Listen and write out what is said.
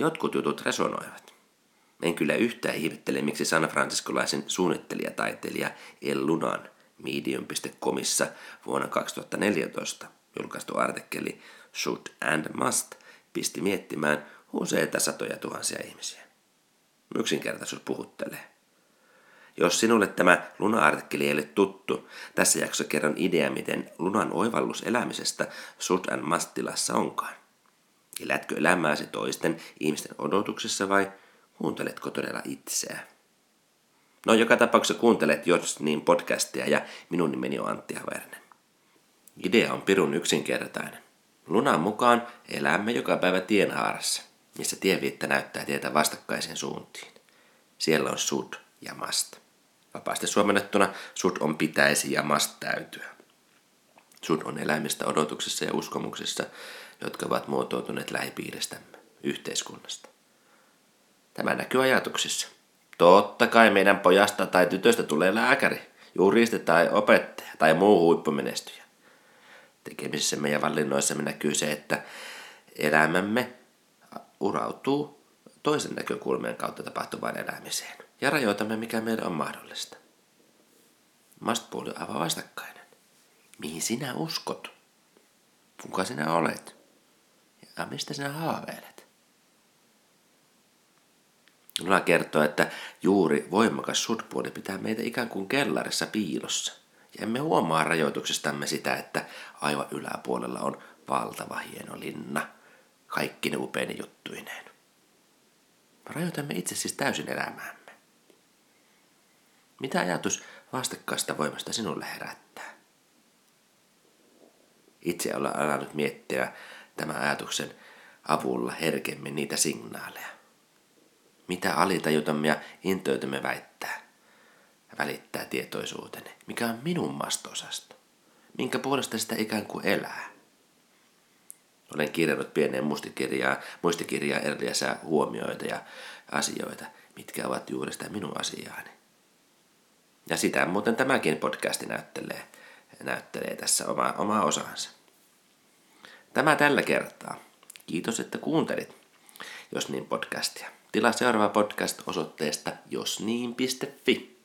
Jotkut jutut resonoivat. En kyllä yhtään ihmettele, miksi San Franciscolaisen suunnittelijataiteilija El Lunan medium.comissa vuonna 2014 julkaistu artikkeli Should and Must pisti miettimään useita satoja tuhansia ihmisiä. Yksinkertaisuus puhuttelee. Jos sinulle tämä Luna-artikkeli ei ole tuttu, tässä jaksossa kerron idea, miten Lunan oivallus elämisestä Should and Must-tilassa onkaan. Elätkö elämääsi toisten ihmisten odotuksessa vai kuunteletko todella itseä? No joka tapauksessa kuuntelet jos niin podcastia ja minun nimeni on Antti Havernen. Idea on pirun yksinkertainen. Lunan mukaan elämme joka päivä tienhaarassa, missä tieviittä näyttää tietä vastakkaisiin suuntiin. Siellä on sud ja mast. Vapaasti suomennettuna sud on pitäisi ja mast täytyä. Sud on elämistä odotuksissa ja uskomuksissa, jotka ovat muotoutuneet lähipiiristämme, yhteiskunnasta. Tämä näkyy ajatuksissa. Totta kai meidän pojasta tai tytöstä tulee lääkäri, juristi tai opettaja tai muu huippumenestyjä. Tekemisissämme ja valinnoissamme näkyy se, että elämämme urautuu toisen näkökulmien kautta tapahtuvaan elämiseen ja rajoitamme, mikä meille on mahdollista. Mastpuoli on aivan vastakkainen. Mihin sinä uskot? Kuka sinä olet? Ja mistä sinä haaveilet? Luna kertoo, että juuri voimakas sudpuoli pitää meitä ikään kuin kellarissa piilossa. Ja emme huomaa rajoituksestamme sitä, että aivan yläpuolella on valtava hieno linna, kaikki ne upeine juttuineen. Rajoitamme itse siis täysin elämäämme. Mitä ajatus vastakkaista voimasta sinulle herättää? Itse olen alkanut miettiä tämän ajatuksen avulla herkemmin niitä signaaleja. Mitä alitajutamme ja intoitumme väittää välittää tietoisuuteni? Mikä on minun mastosasto? Minkä puolesta sitä ikään kuin elää? Olen kirjannut pieneen muistikirjaan, muistikirjaan erilaisia huomioita ja asioita, mitkä ovat juuri sitä minun asiaani. Ja sitä muuten tämäkin podcasti näyttelee, näyttelee tässä oma, oma osansa. Tämä tällä kertaa. Kiitos, että kuuntelit, jos niin podcastia. Tilaa seuraava podcast osoitteesta josniin.fi.